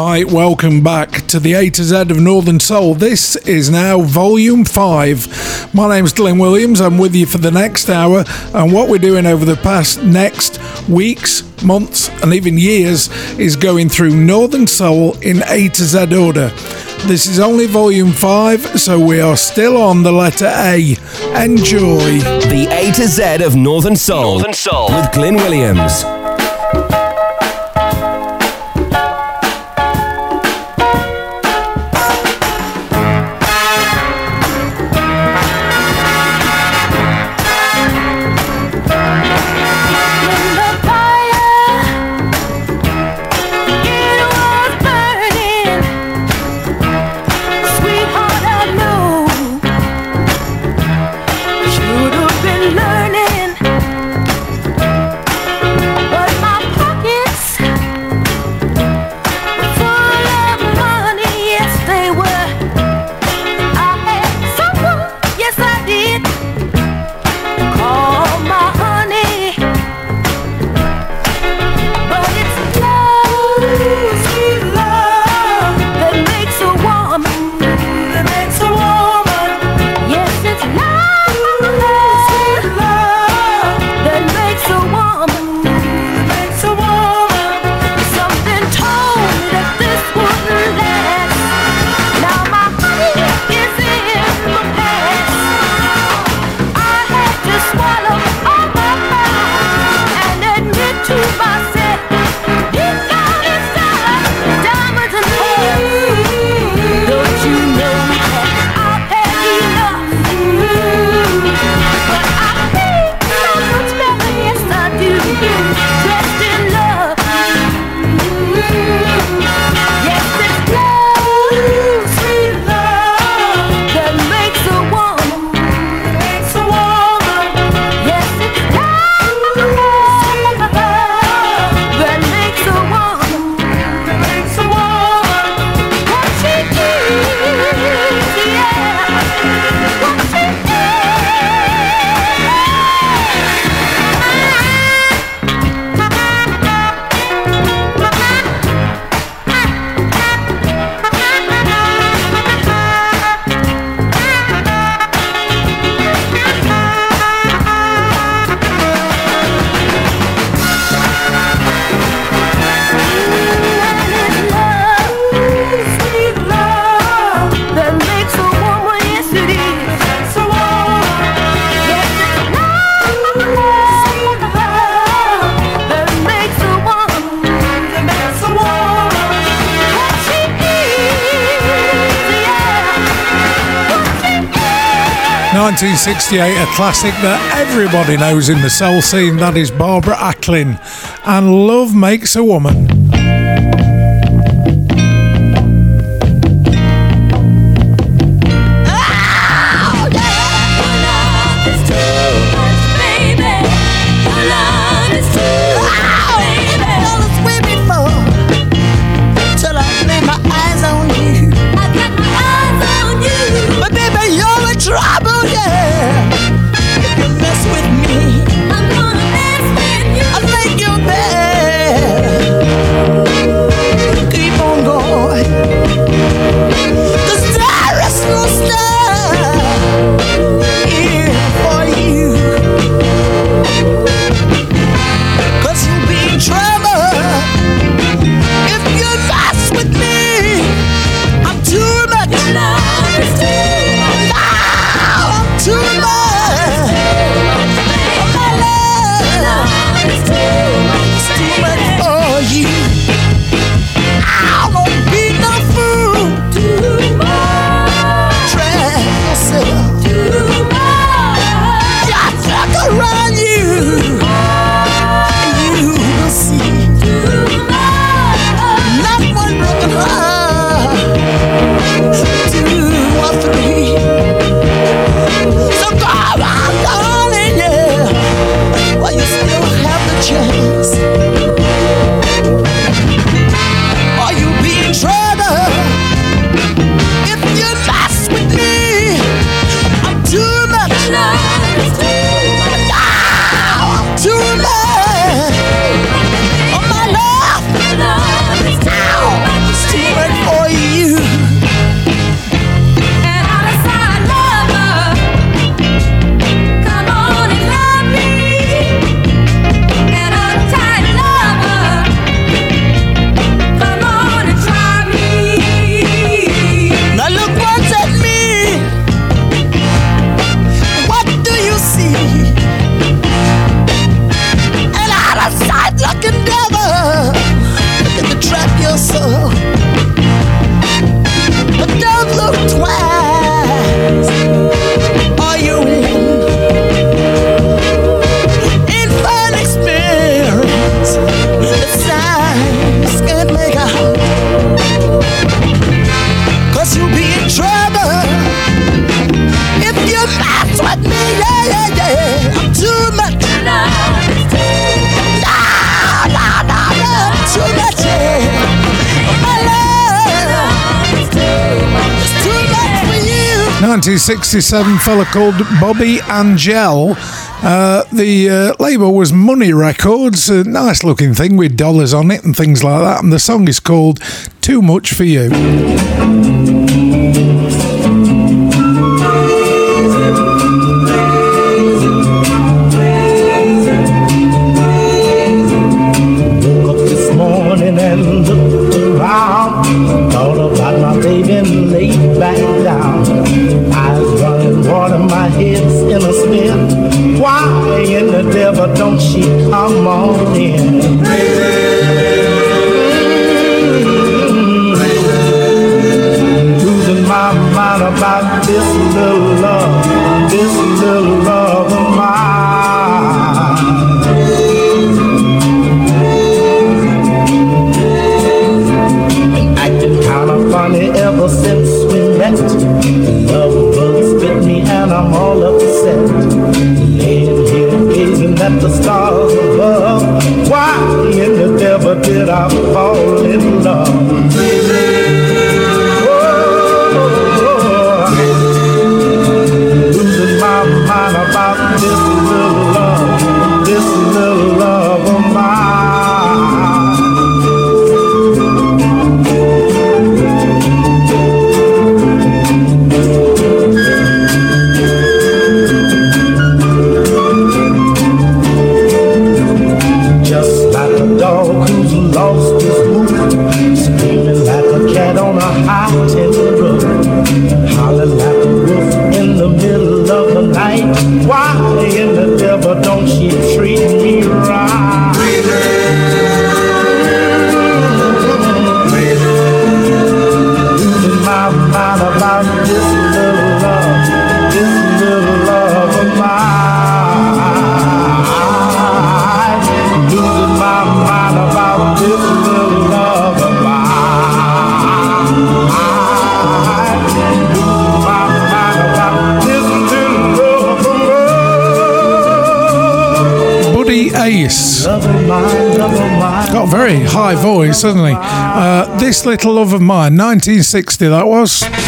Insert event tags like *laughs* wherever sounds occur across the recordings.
Hi, welcome back to the A to Z of Northern Soul. This is now Volume 5. My name's Glyn Williams. I'm with you for the next hour, and what we're doing over the past next weeks, months, and even years is going through Northern Soul in A to Z order. This is only Volume 5, so we are still on the letter A. Enjoy. The A to Z of Northern Soul, Northern Soul. with Glyn Williams. A classic that everybody knows in the soul scene. That is Barbara Acklin. And Love Makes a Woman. 1967 fella called Bobby Angel. Uh, the uh, label was Money Records, a nice looking thing with dollars on it and things like that. And the song is called Too Much for You. Did I fall high voice, hasn't he? Uh, this Little Love of Mine, 1960 that was.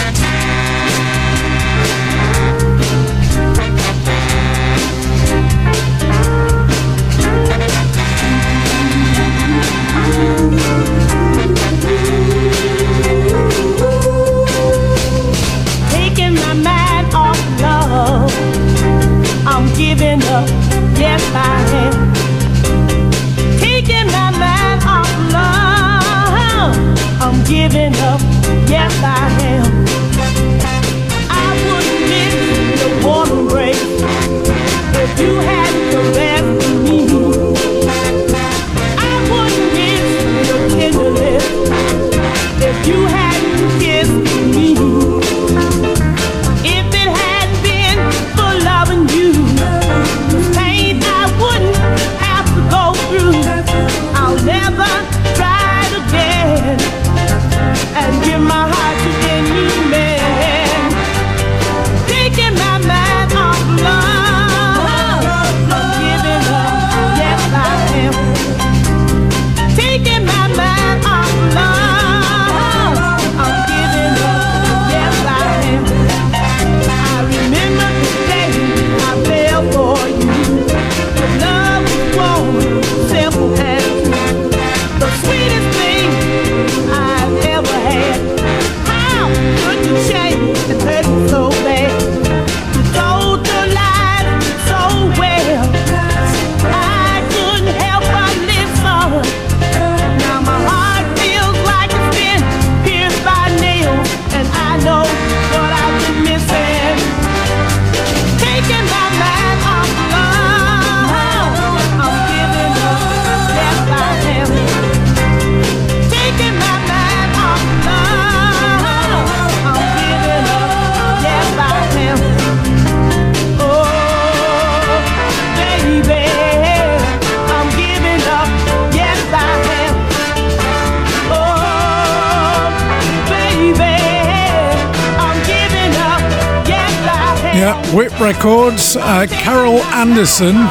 Anderson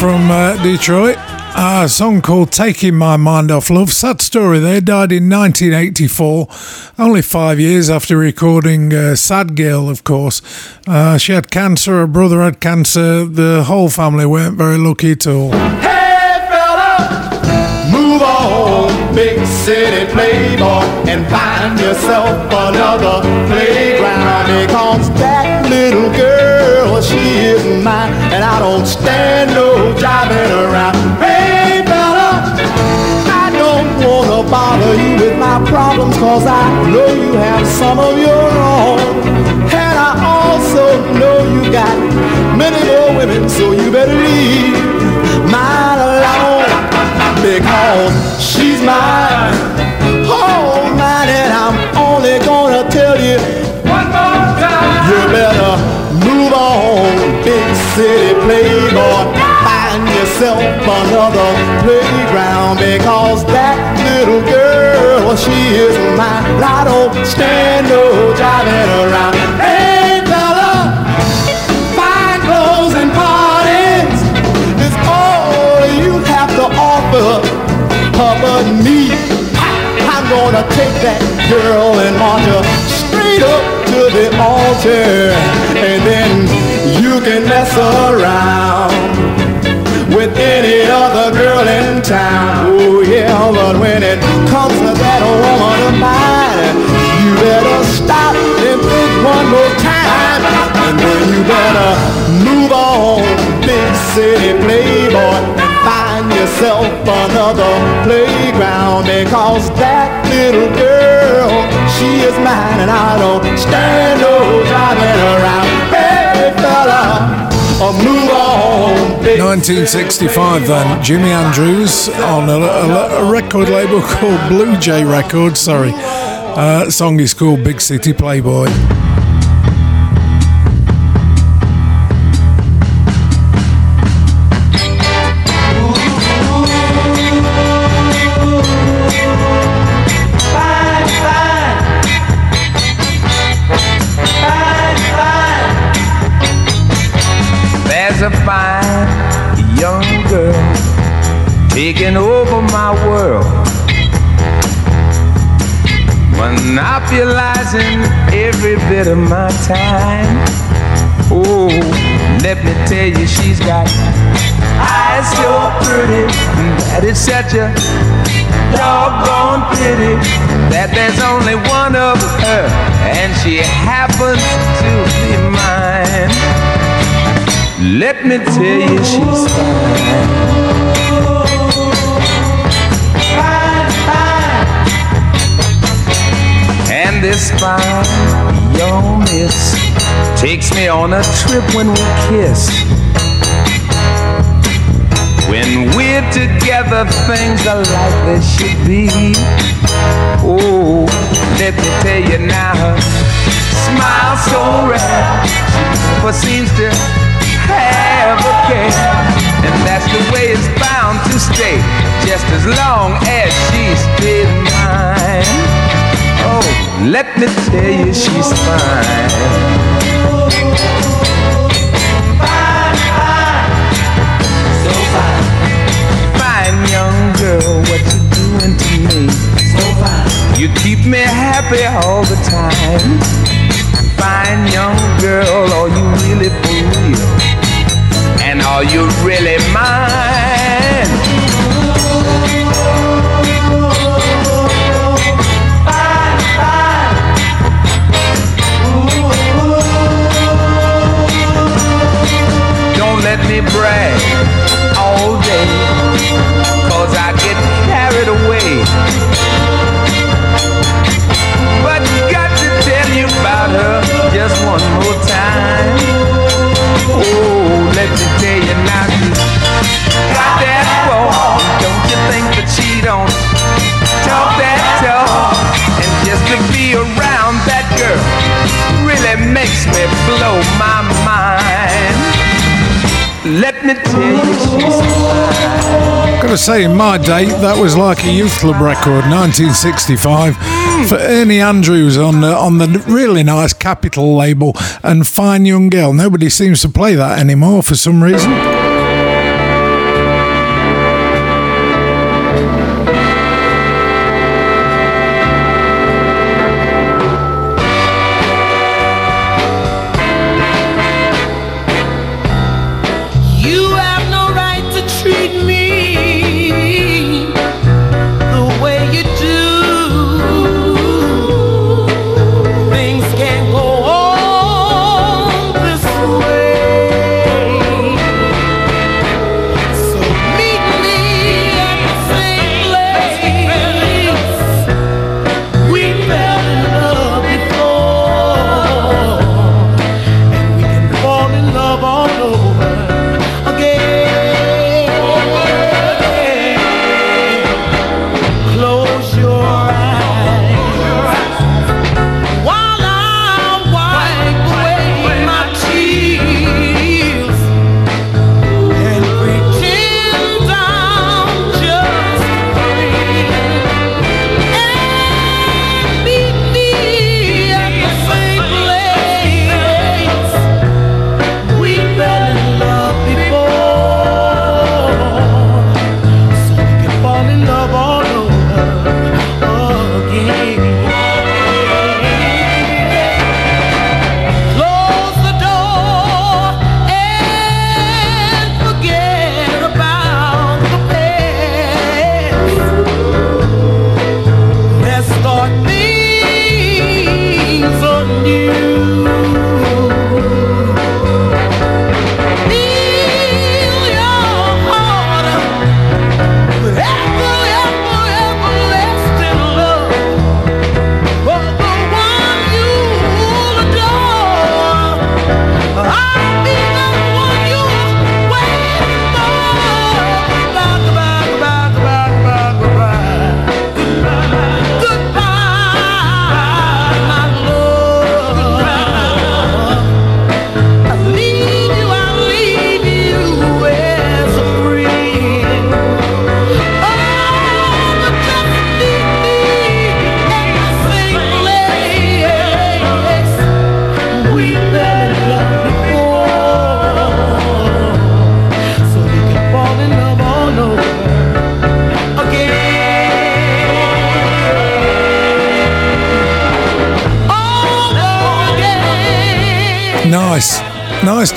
from uh, Detroit. a song called Taking My Mind Off Love. Sad story, they died in 1984, only five years after recording uh, Sad Girl, of course. Uh, she had cancer, her brother had cancer, the whole family weren't very lucky at all. Hey fella, move on, big city playboy, and find yourself another playground because that little girl, she is mine, and I don't stand no driving around. Hey fella, I don't wanna bother you with my problems, cause I know you have some of your own. And I also know you got many more women, so you better leave mine alone because she's mine. City playboy. Find yourself another playground because that little girl, she is mine. I don't stand no driving around. Hey, fella, fine clothes and parties is all you have to offer. But me, I'm gonna take that girl and march her straight up to the altar, and then you can mess around with any other girl in town. Oh yeah, but when it comes to that woman of mine, you better stop and think one more time, and then you better move on, big city playboy, and find yourself another playground because that little girl, she is mine, and I don't stand no driving around. Oh, move on, 1965 then, Jimi Andrews on a, a- a record label called Blue Jay Records, sorry. Uh, song is called Big City Playboy. It's such a doggone pity that there's only one of her, and she happens to be mine. Let me tell you, she's fine. Fine, fine. And this fine young miss takes me on a trip when we kiss. When we're together, things are like they should be. Oh, let me tell you now, her smile so rare, she never seems to have a care. And that's the way it's bound to stay, just as long as she's been mine. Oh, let me tell you, she's. Fine, so fine. Fine young girl, what you doing to me? So fine. You keep me happy all the time. Fine young girl, are you really for real? And are you really mine? Gotta say, in my day, that was like a youth club record, 1965, hmm. for Ernie Andrews on the, on the really nice Capitol label and Fine Young Girl. Nobody seems to play that anymore for some reason.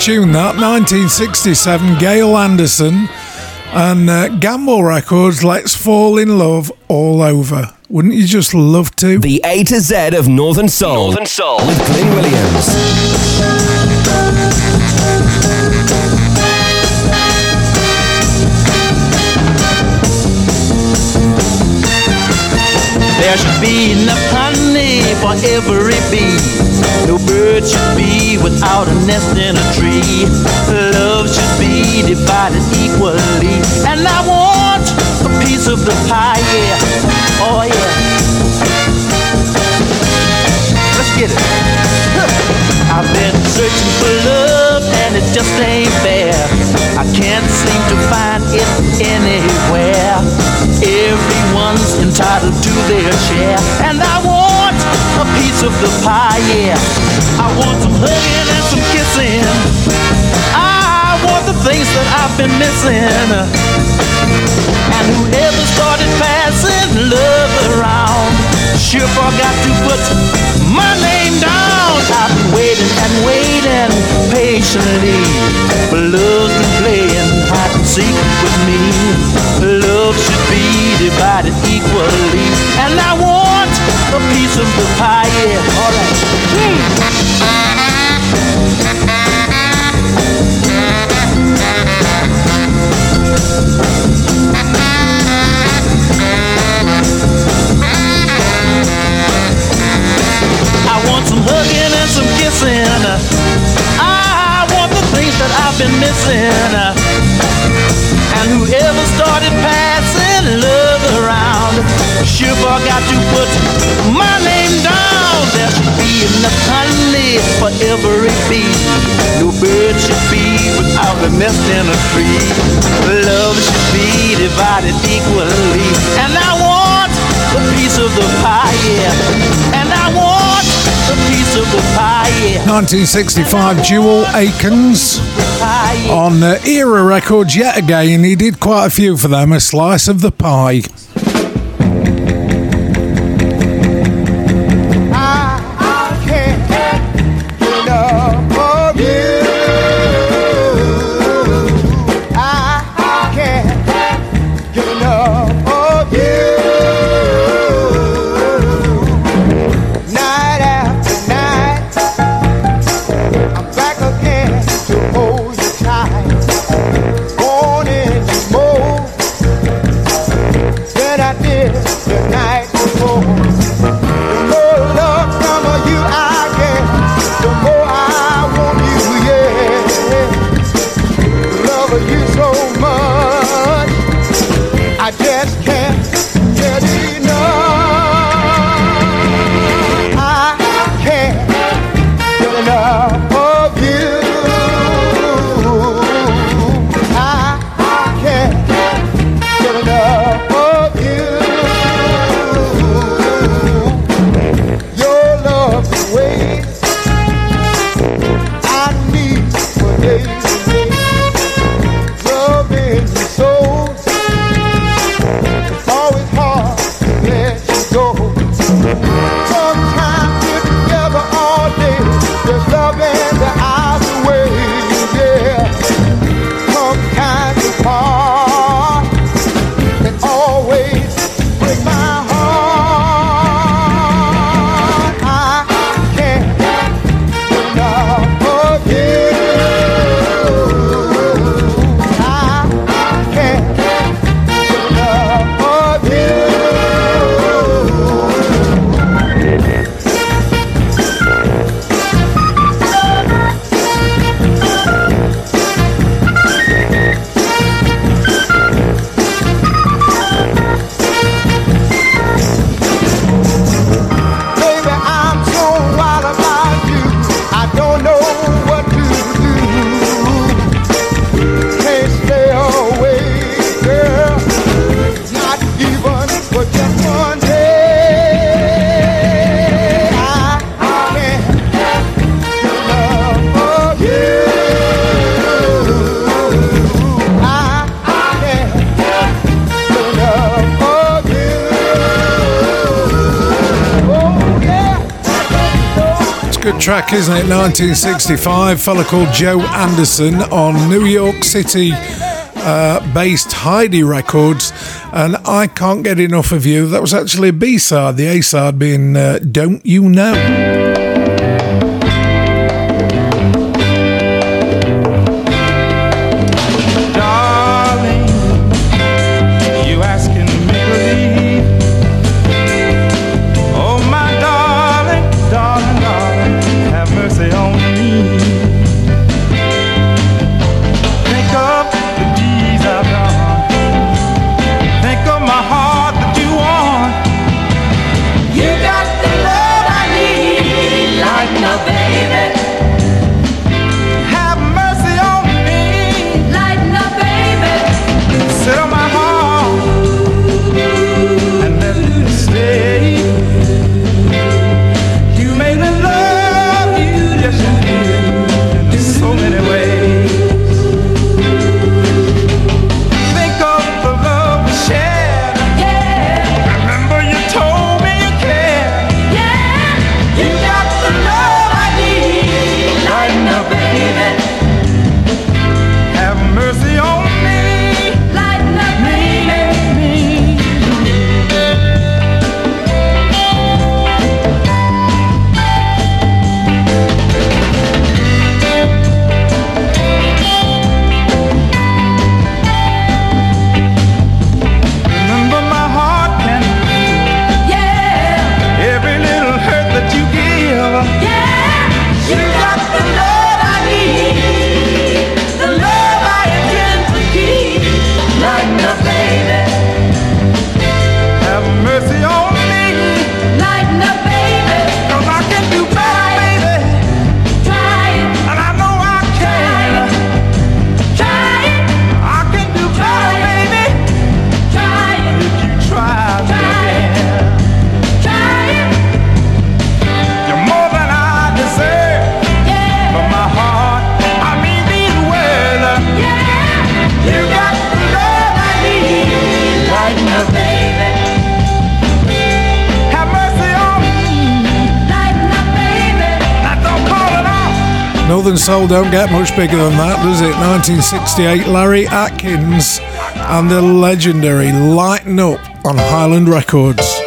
Tune that, 1967, Gail Anderson and uh, Gamble Records, Let's Fall in Love All Over. Wouldn't you just love to? The A to Z of Northern Soul. Northern Soul with Glyn Williams. There should be enough honey for every bee. No bird should be without a nest in a tree. Love should be divided equally. And I want a piece of the pie, yeah. Oh, yeah. Let's get it. I've been searching for love and it just ain't fair. I can't seem to find it anywhere. Everyone's entitled to their share, and I want a piece of the pie, yeah. I want some hugging and some kissing. I want the things that I've been missing. And whoever started passing love around sure forgot to put my name down. I've been waiting and waiting patiently, but love's been playing hide and seek with me. Love should be divided equally, and I want a piece of the pie. Yeah, all right. I that I've been missing. And whoever started passing love around sure forgot to put my name down. There should be enough honey for every bee. No bird should be without a nest in a tree. Love should be divided equally. And I want a piece of the pie, yeah. 1965, Jewel Akens on uh, Era Records yet again. He did quite a few for them, a slice of the pie. Track, isn't it? 1965, fella called Joe Anderson on New York City uh, based Heidi Records, and I can't get enough of you. That was actually a B side, the A side being uh, Don't You Know. Don't get much bigger than that, does it? 1968, Larry Atkins and the legendary Lighten Up on Highland Records.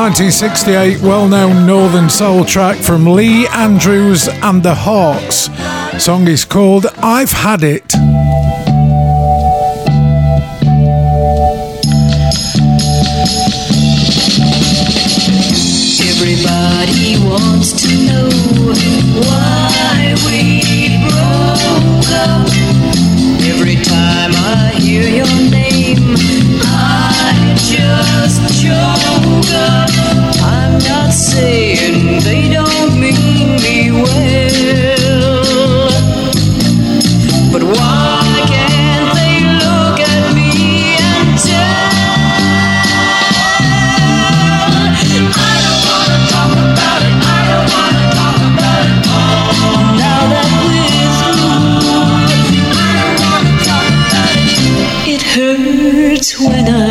1968 well known Northern Soul track from Lee Andrews and the Hawks. Song is called I've Had It. Everybody wants to know why we broke up. Every time I hear your name, I just joker. I'm not saying they don't mean me well, but why can't they look at me and tell? I don't wanna talk about it. I don't wanna talk about it. Now that we're through, I don't wanna talk about it. It hurts when I.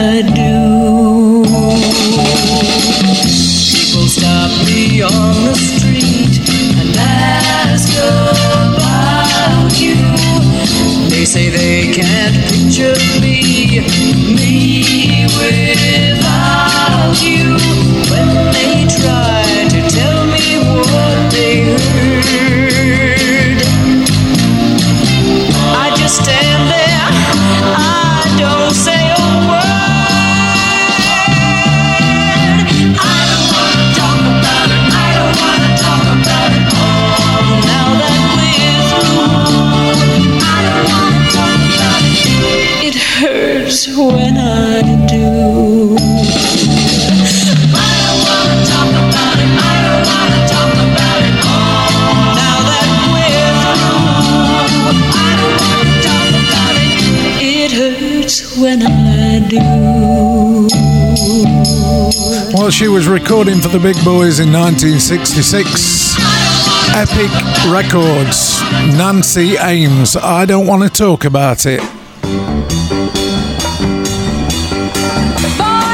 While she was recording for the big boys in 1966. Epic Records. Nancy Ames. I don't want to talk about it. Boy,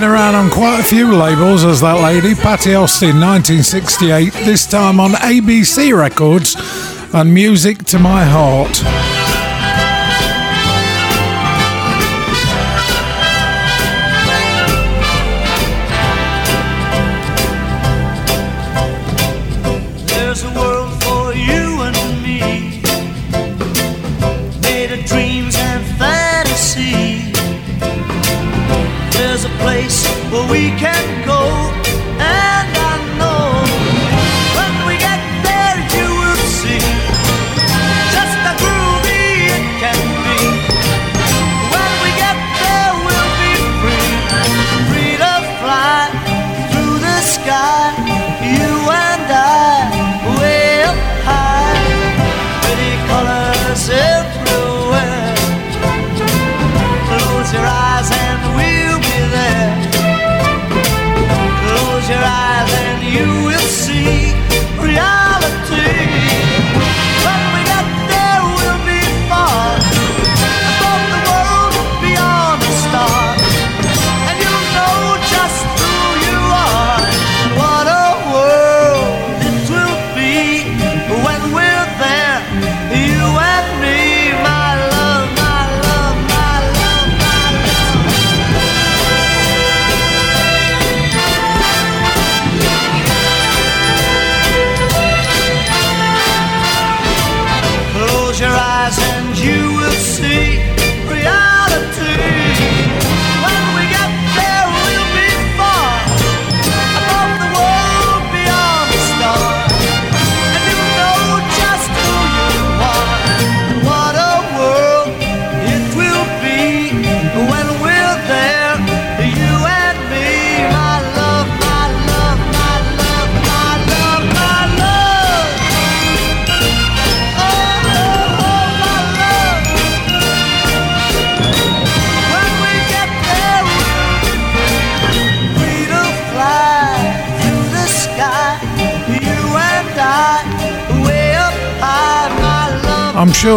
been around on quite a few labels as that lady, Patti Austin, 1968, this time on ABC Records and Music to My Heart.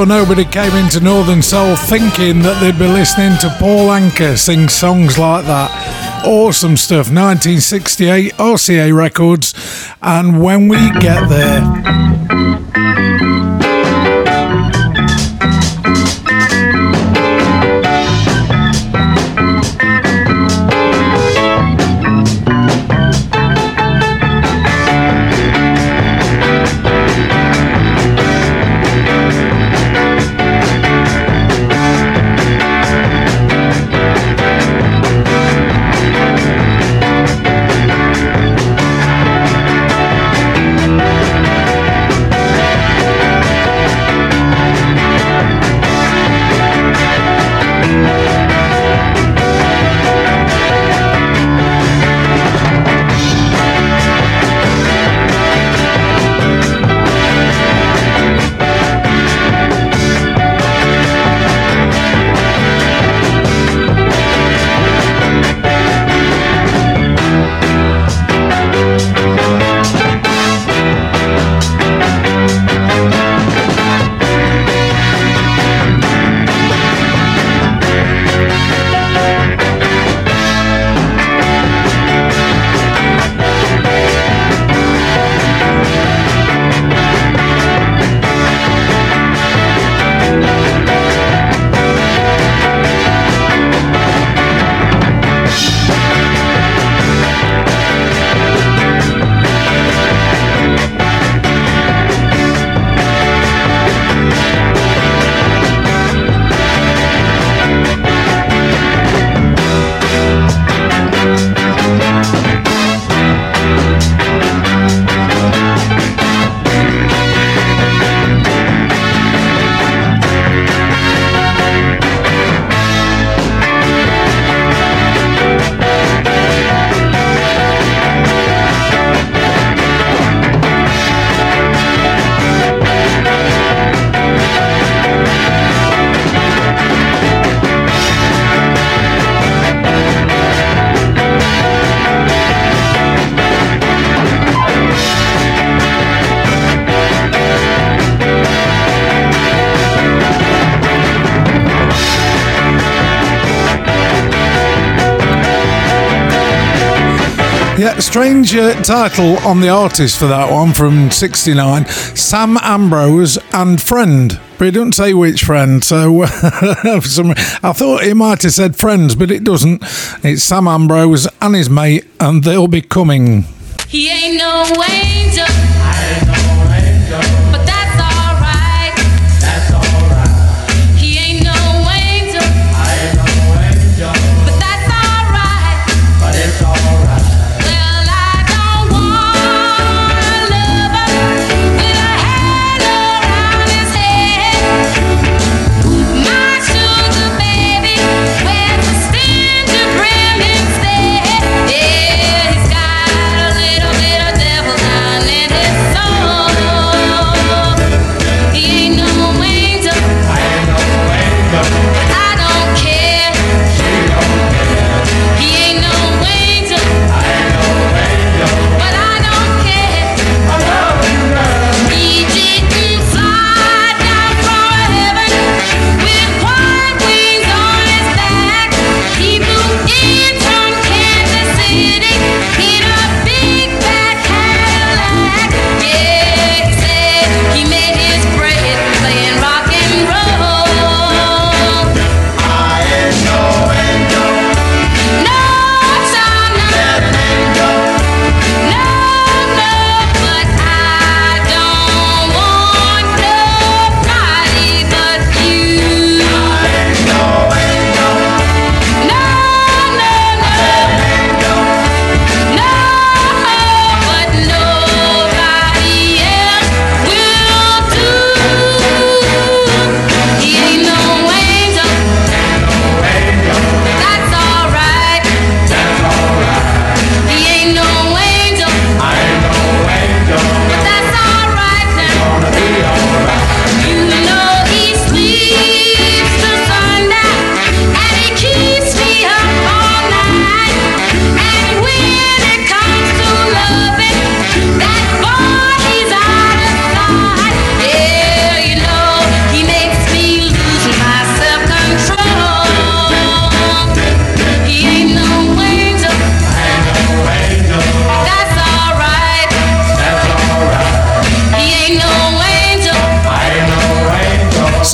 Nobody came into Northern Soul thinking that they'd be listening to Paul Anka sing songs like that. Awesome stuff. 1968 RCA Records. And when we get there. Strange uh, title on the artist for that one from 69 Sam Ambrose and Friend. But he doesn't say which friend, so *laughs* some- I thought he might have said friends, but it doesn't. It's Sam Ambrose and his mate, and they'll be coming. He ain't no angel.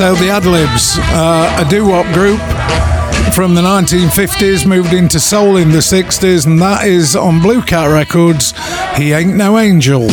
So the Adlibs, uh, a doo wop group from the 1950s, moved into soul in the 60s, and that is on Blue Cat Records. He Ain't No Angel.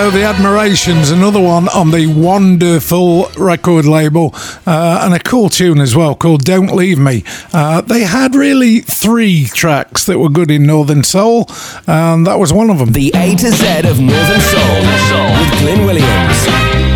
So The Admirations, another one on the wonderful record label, uh, and a cool tune as well called Don't Leave Me. Uh, they had really three tracks that were good in Northern Soul, and that was one of them. The A to Z of Northern Soul, Soul. with Glyn Williams.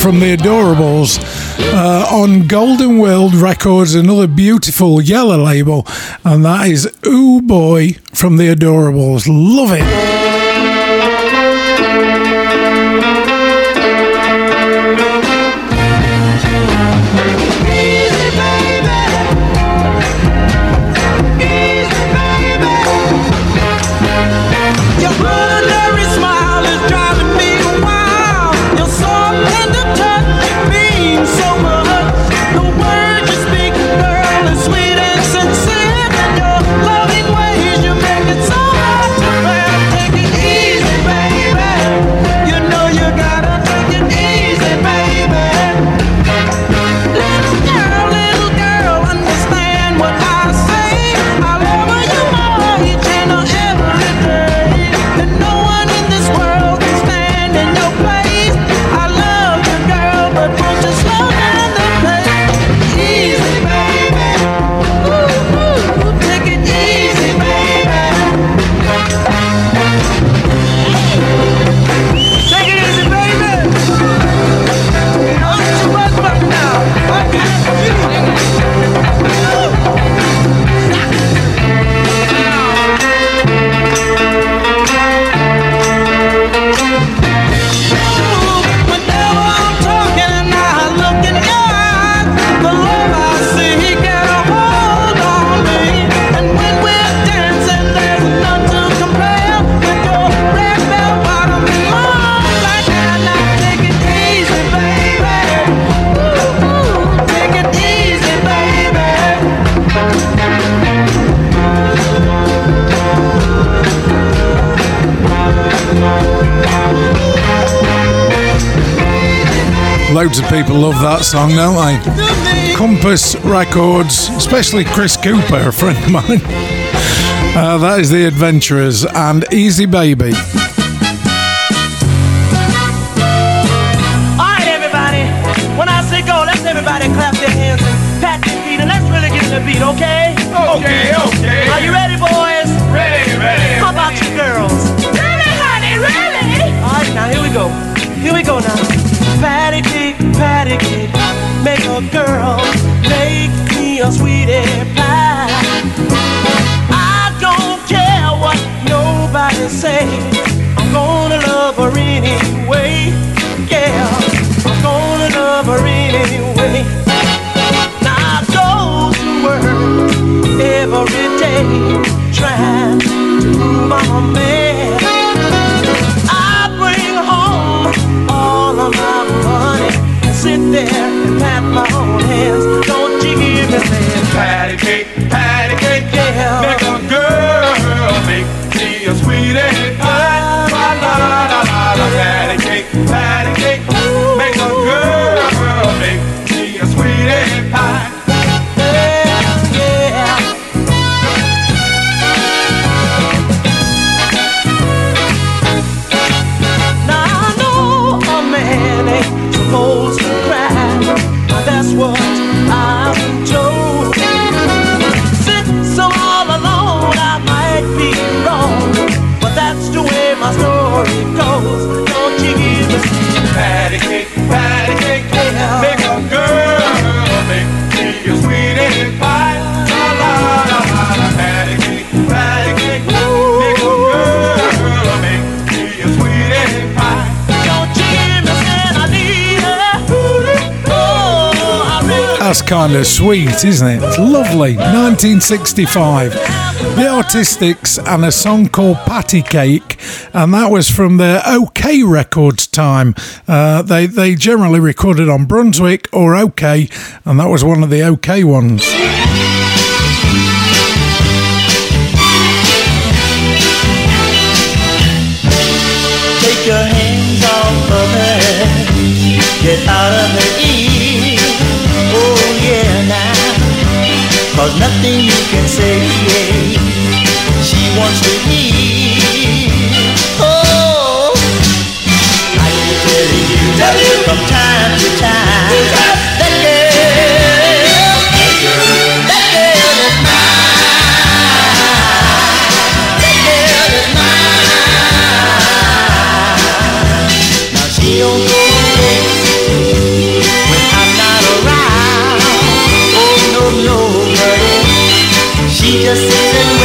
From the Adorables uh, on Golden World Records, another beautiful yellow label, and that is Ooh Boy from the Adorables. Love it. Love that song, don't I? Compass Records, especially Chris Cooper, a friend of mine. Uh, that is The Adventurers and Easy Baby. All right, everybody. When I say go, let's everybody clap their hands and pat their feet, and let's really get the beat, okay? Okay, okay. Are you ready, boys? Ready, ready. How about you girls? Ready, honey, ready. All right, now here we go. Here we go now. Make a girl make me a sweetie pie. I don't care what nobody say. I'm gonna love her anyway. Yeah, I'm gonna love her anyway. Now I go to work every day trying to prove I'm a man. And pat my own hands. Don't you hear me Patty cake, patty cake, Yeah. make a girl make me a sweetie pie. La la la la la. Patty cake, patty kind of sweet, isn't it? It's lovely. 1965. The Artistics and a song called Patty Cake, and that was from their Okeh Records time. Uh, they they generally recorded on Brunswick or Okeh, and that was one of the Okeh ones. Take your hands off of her. Get out of her Cause nothing you can say She wants to eat Oh I will tell you, tell you From time to time That girl That girl is mine That girl is mine. Now she just isn't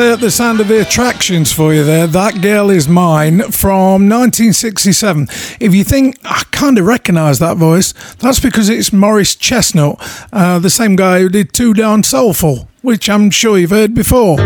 uh, the sound of the attractions for you there. That Girl Is Mine from 1967. If you think, I kind of recognise that voice, that's because it's Morris Chestnut, uh, the same guy who did Too Darn Soulful, which I'm sure you've heard before.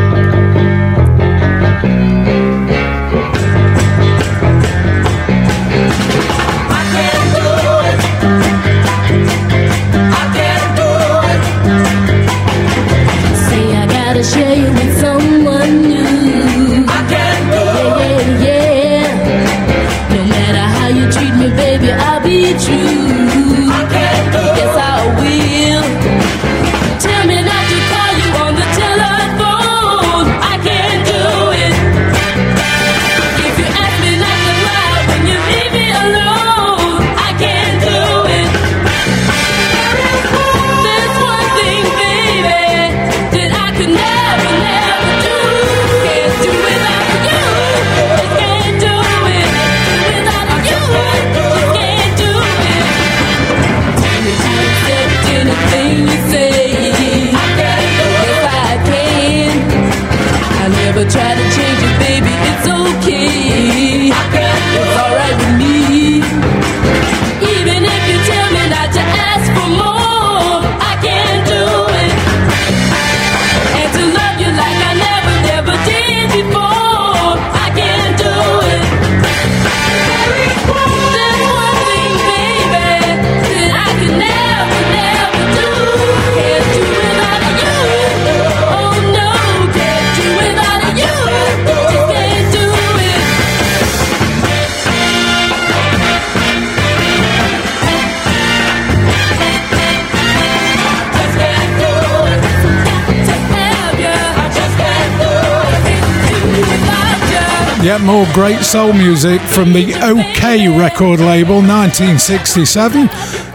Yeah, more great soul music from the Okeh record label 1967.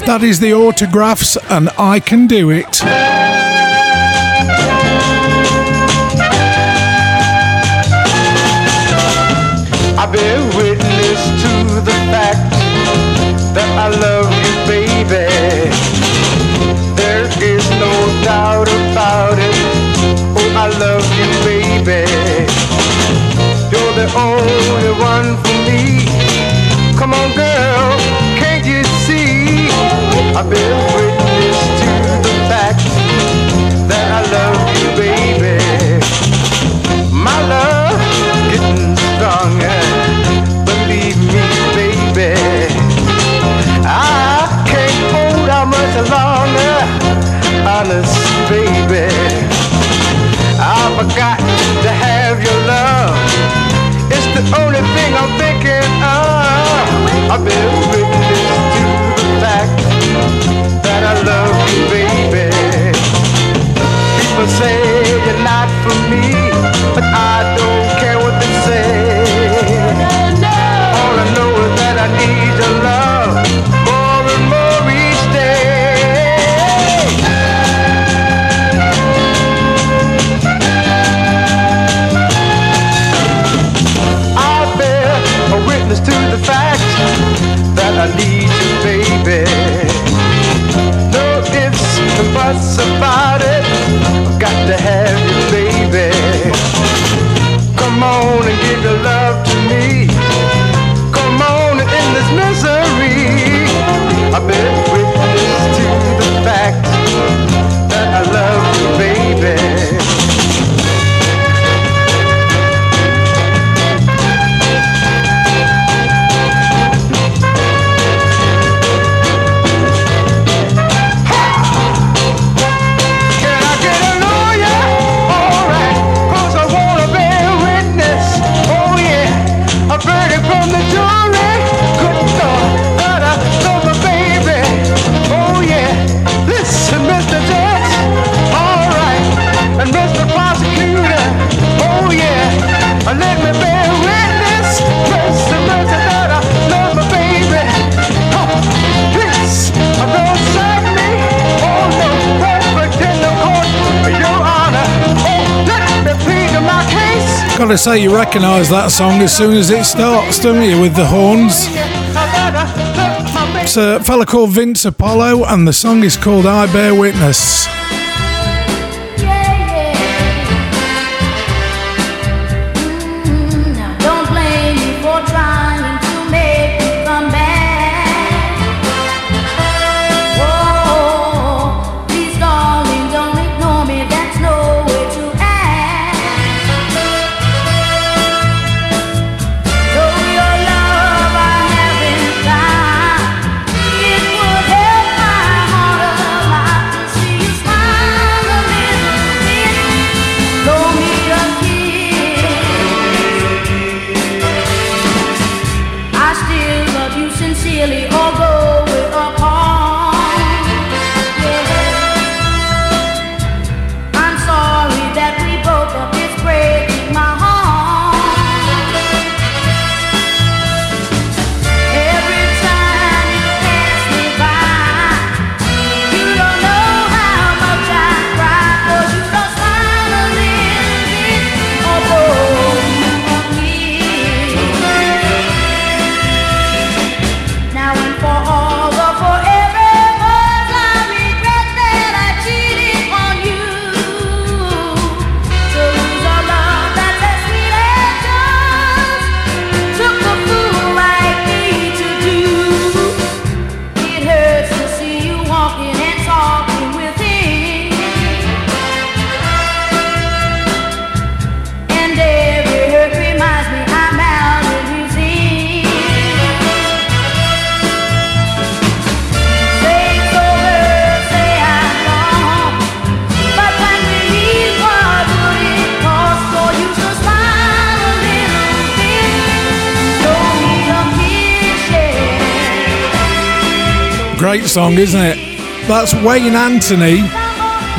That is the autographs and I Can Do It. I bear witness to the fact that I love you, baby. There is no doubt about it. Oh, I love you, baby the only one for me. Come on, girl, can't you see? I've been witness to the fact that I love you, baby. My love getting stronger. Believe me, baby. I can't hold out much longer. Honest, baby. I forgot to have your love the only thing I'm thinking of. I've been witness to the fact that I love you, baby. People say you're not for me, but I don't care what they say. Buts about it. I've got to have you, baby. Come on and give your love to me. Come on and end this misery. I've been say, you recognise that song as soon as it starts, don't you, with the horns? It's a fella called Vince Apollo, and the song is called I Bear Witness. Song, isn't it? That's Wayne Anthony,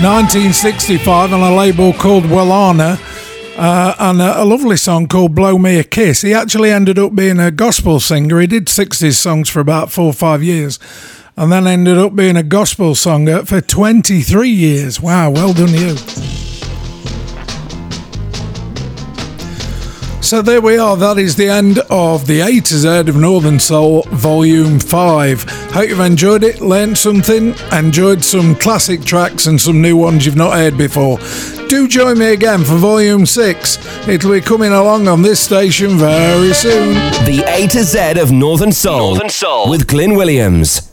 1965, on a label called Wellana. Uh, and a, a lovely song called Blow Me a Kiss. He actually ended up being a gospel singer. He did 60s songs for about four or five years and then ended up being a gospel singer for 23 years. Wow, well done, you. So there we are. That is the end of the A to Z of Northern Soul Volume 5. Hope you've enjoyed it, learned something, enjoyed some classic tracks and some new ones you've not heard before. Do join me again for Volume 6. It'll be coming along on this station very soon. The A to Z of Northern Soul, Northern Soul. with Glyn Williams.